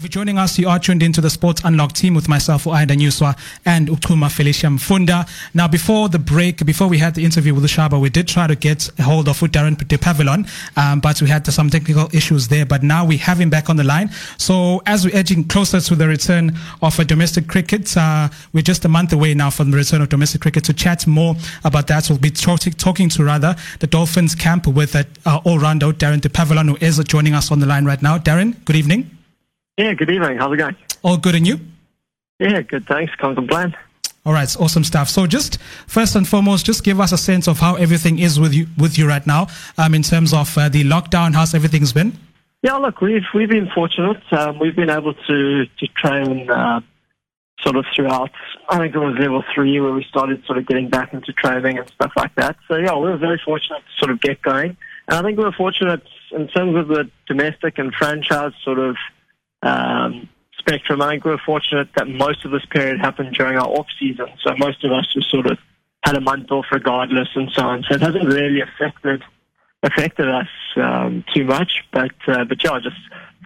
If you're joining us, you are tuned into the Sports Unlocked team with myself, Uaida Newswa, and Ukuma Felicia Mfunda. Now, before the break, before we had the interview with Shaba, we did try to get a hold of Daryn Dupavillon, um, but we had some technical issues there. But now we have him back on the line. So, as we're edging closer to the return of a domestic cricket, uh, we're just a month away now from the return of domestic cricket. To chat more about that, we'll be talking, talking to rather the Dolphins camp with uh, all-rounder Daryn Dupavillon, who is joining us on the line right now. Daryn, good evening. Yeah, good evening. How's it going? All good, and you? Yeah, good. Thanks. Can't complain. All right, awesome stuff. So, just first and foremost, just give us a sense of how everything is with you with you right now, um, in terms of uh, the lockdown. How's everything's been? Yeah, look, we've we've been fortunate. Um, we've been able to to train uh, sort of throughout. I think it was level three where we started sort of getting back into training and stuff like that. So yeah, we were very fortunate to sort of get going, and I think we were fortunate in terms of the domestic and franchise sort of um, spectrum. I think we are fortunate that most of this period happened during our off season, so most of us were sort of had a month off regardless and so on. So it hasn't really affected affected us um, too much. But uh, but yeah, just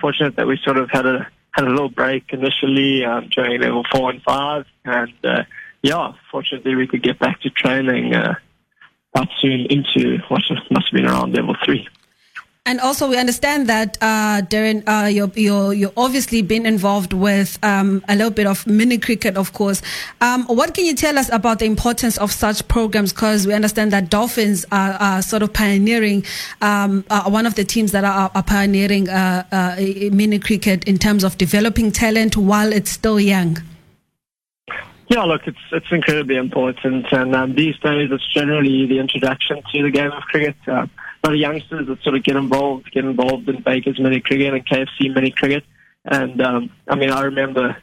fortunate that we sort of had a had a little break initially um, during level four and five, and uh, yeah, fortunately we could get back to training uh, quite soon into what must have been around level three. And also, we understand that, uh, Daryn, uh, you're, you're, you're obviously been involved with um, a little bit of mini cricket, of course. Um, what can you tell us about the importance of such programs? Because we understand that Dolphins are, are sort of pioneering, um, are one of the teams that are, are pioneering uh, uh mini cricket in terms of developing talent while it's still young. Yeah, look, it's it's incredibly important, and um, these days it's generally the introduction to the game of cricket. Uh, lot of youngsters that sort of get involved, get involved in Baker's mini cricket and KFC mini cricket. And um, I mean, I remember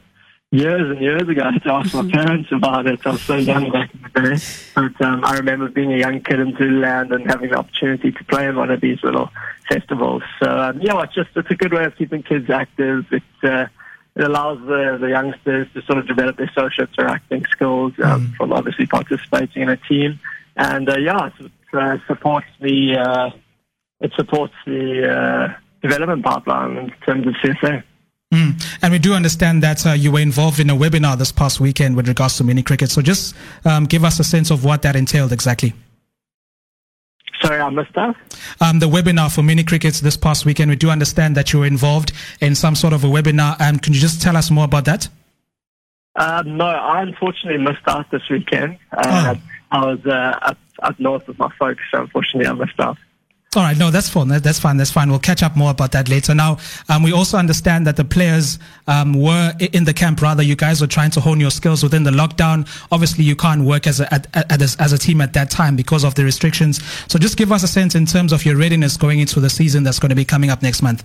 years and years ago, I had to ask my parents about it. I was so young back in the day. But um, I remember being a young kid in Zululand and having the opportunity to play in one of these little festivals. So, um, yeah, it's just, it's a good way of keeping kids active. It, uh, it allows the, the youngsters to sort of develop their social interacting skills um, mm. from obviously participating in a team. And, uh, yeah, it's, uh, supports the uh, it supports the uh, development pipeline in terms of CSA. Mm. And we do understand that uh, you were involved in a webinar this past weekend with regards to mini cricket. So just um, give us a sense of what that entailed exactly. Sorry, I missed that. Um, the webinar for mini crickets this past weekend. We do understand that you were involved in some sort of a webinar. And um, can you just tell us more about that? Uh, no, I unfortunately missed out this weekend. Uh, oh. I was uh, up, up north with my folks, so unfortunately I missed out. All right, no, that's fine. That's fine. That's fine. We'll catch up more about that later. Now, um, we also understand that the players um, were in the camp. Rather, you guys were trying to hone your skills within the lockdown. Obviously, you can't work as a at, at, as, as a team at that time because of the restrictions. So, just give us a sense in terms of your readiness going into the season that's going to be coming up next month.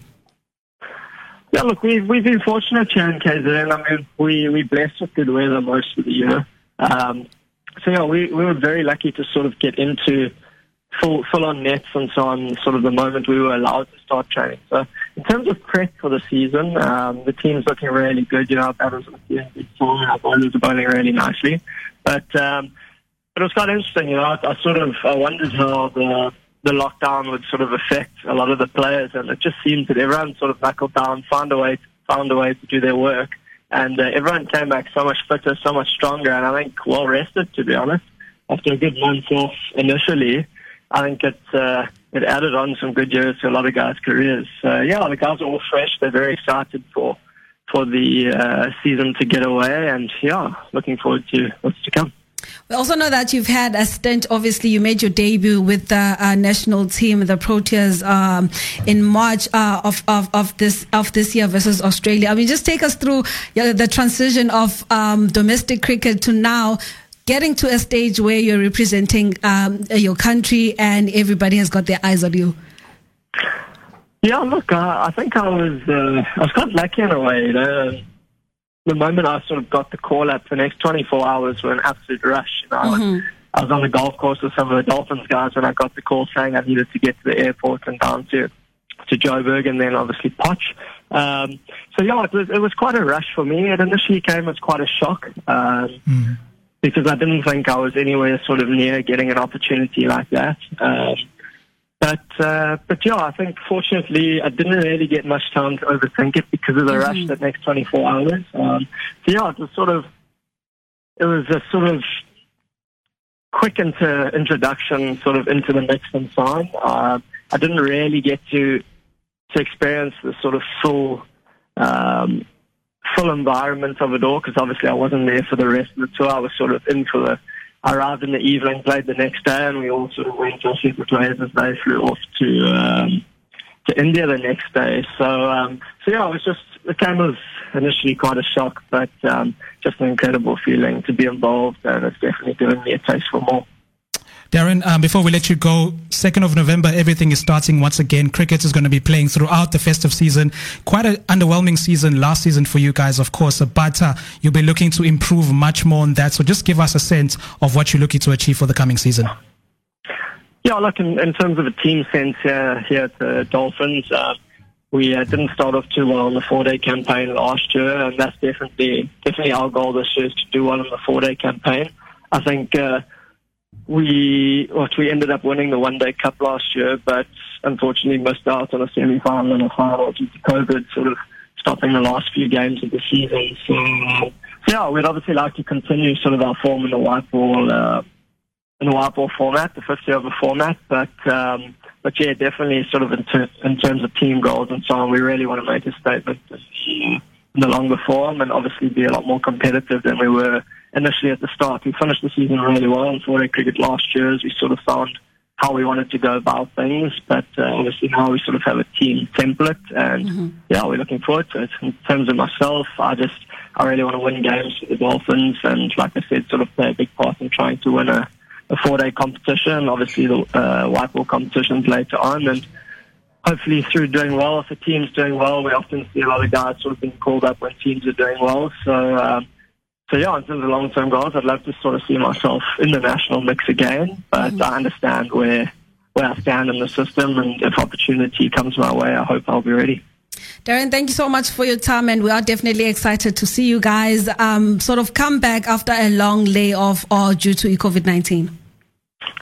Yeah, look, we've we've been fortunate here in KZN. I mean, we we blessed with good weather most of the year. Um, so yeah, we we were very lucky to sort of get into full full on nets and so on. Sort of the moment we were allowed to start training. So in terms of prep for the season, um, the team's looking really good. You know, our batters are doing fine. Our bowlers are bowling really nicely. But um, but it was quite interesting. You know, I, I sort of I wondered how the the lockdown would sort of affect a lot of the players, and it just seems that everyone sort of knuckled down, found a way, found a way to do their work and uh, everyone came back so much fitter, so much stronger, and I think well rested. To be honest, after a good month off initially, I think it uh, it added on some good years to a lot of guys' careers. So yeah, the guys are all fresh. They're very excited for for the uh, season to get away, and yeah, looking forward to what's to come. We also know that you've had a stint. Obviously, you made your debut with the uh, national team, the Proteas, um, in March uh, of, of, of this of this year versus Australia. I mean, just take us through the transition of um, domestic cricket to now getting to a stage where you're representing um, your country and everybody has got their eyes on you. Yeah, look, uh, I think I was uh, I was quite lucky in a way. You know? The moment I sort of got the call up, the next 24 hours were an absolute rush. You know, mm-hmm. I was on the golf course with some of the Dolphins guys when I got the call saying I needed to get to the airport and down to to Joburg and then obviously Potch. Um, so yeah, it was, it was quite a rush for me. It initially came as quite a shock um, mm-hmm. because I didn't think I was anywhere sort of near getting an opportunity like that. Um, But uh, but yeah, I think fortunately I didn't really get much time to overthink it because of the mm-hmm. rush that next 24 hours. Um, so yeah, it was sort of it was a sort of quick into introduction, sort of into the mix and sign. Uh, I didn't really get to to experience the sort of full um, full environment of it all because obviously I wasn't there for the rest of the tour. I was sort of in for the arrived in the evening, played the next day, and we all sort of went our separate ways as they flew off to um, to India the next day. So, um, so yeah, it was just it came as initially quite a shock, but um, just an incredible feeling to be involved, and it's definitely given me a taste for more. Daryn, um, before we let you go, 2nd of November, everything is starting once again. Cricket is going to be playing throughout the festive season. Quite an underwhelming season last season for you guys, of course, but uh, you'll be looking to improve much more on that. So just give us a sense of what you're looking to achieve for the coming season. Yeah, look, in, in terms of a team sense uh, here at the Dolphins, uh, we uh, didn't start off too well in the four-day campaign last year, and that's definitely definitely our goal this year is to do well in the four-day campaign. I think uh, we what we ended up winning the one day cup last year, but unfortunately missed out on a semi final and a final due to COVID sort of stopping the last few games of the season. So, yeah, we'd obviously like to continue sort of our form in the white ball uh, in the white ball format, the 50 over format, but um, but yeah, definitely sort of in, ter- in terms of team goals and so on, we really want to make a statement in the longer form and obviously be a lot more competitive than we were initially at the start. We finished the season really well in four-day cricket last year as we sort of found how we wanted to go about things. But uh, obviously now we sort of have a team template, and mm-hmm. yeah, we're looking forward to it. In terms of myself, I just I really want to win games for the Dolphins, and like I said, sort of play a big part in trying to win a, a four-day competition. Obviously, the uh, white ball competitions later on, and hopefully through doing well, if a team's doing well, we often see a lot of guys sort of being called up when teams are doing well. So. Um, so yeah, in terms of long-term goals, I'd love to sort of see myself in the national mix again. But mm-hmm. I understand where where I stand in the system, and if opportunity comes my way, I hope I'll be ready. Daryn, thank you so much for your time, and we are definitely excited to see you guys um, sort of come back after a long layoff or due to COVID nineteen.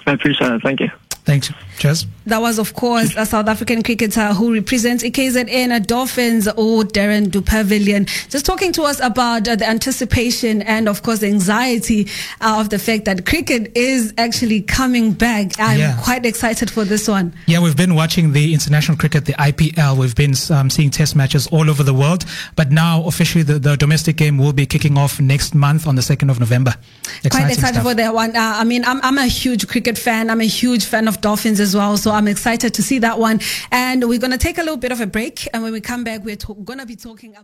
I appreciate it. Thank you. Thanks. Cheers. That was, of course, a South African cricketer who represents KZN Dolphins or Daryn Dupavillon. Just talking to us about uh, the anticipation and, of course, the anxiety uh, of the fact that cricket is actually coming back. I'm yeah. quite excited for this one. Yeah, we've been watching the international cricket, the IPL. We've been um, seeing test matches all over the world. But now, officially, the, the, domestic game will be kicking off next month on the 2nd of November. Exciting quite excited stuff. for that one. Uh, I mean, I'm, I'm a huge cricket fan. I'm a huge fan of Dolphins as well. So I'm excited to see that one. And we're going to take a little bit of a break. And when we come back, we're to- going to be talking about.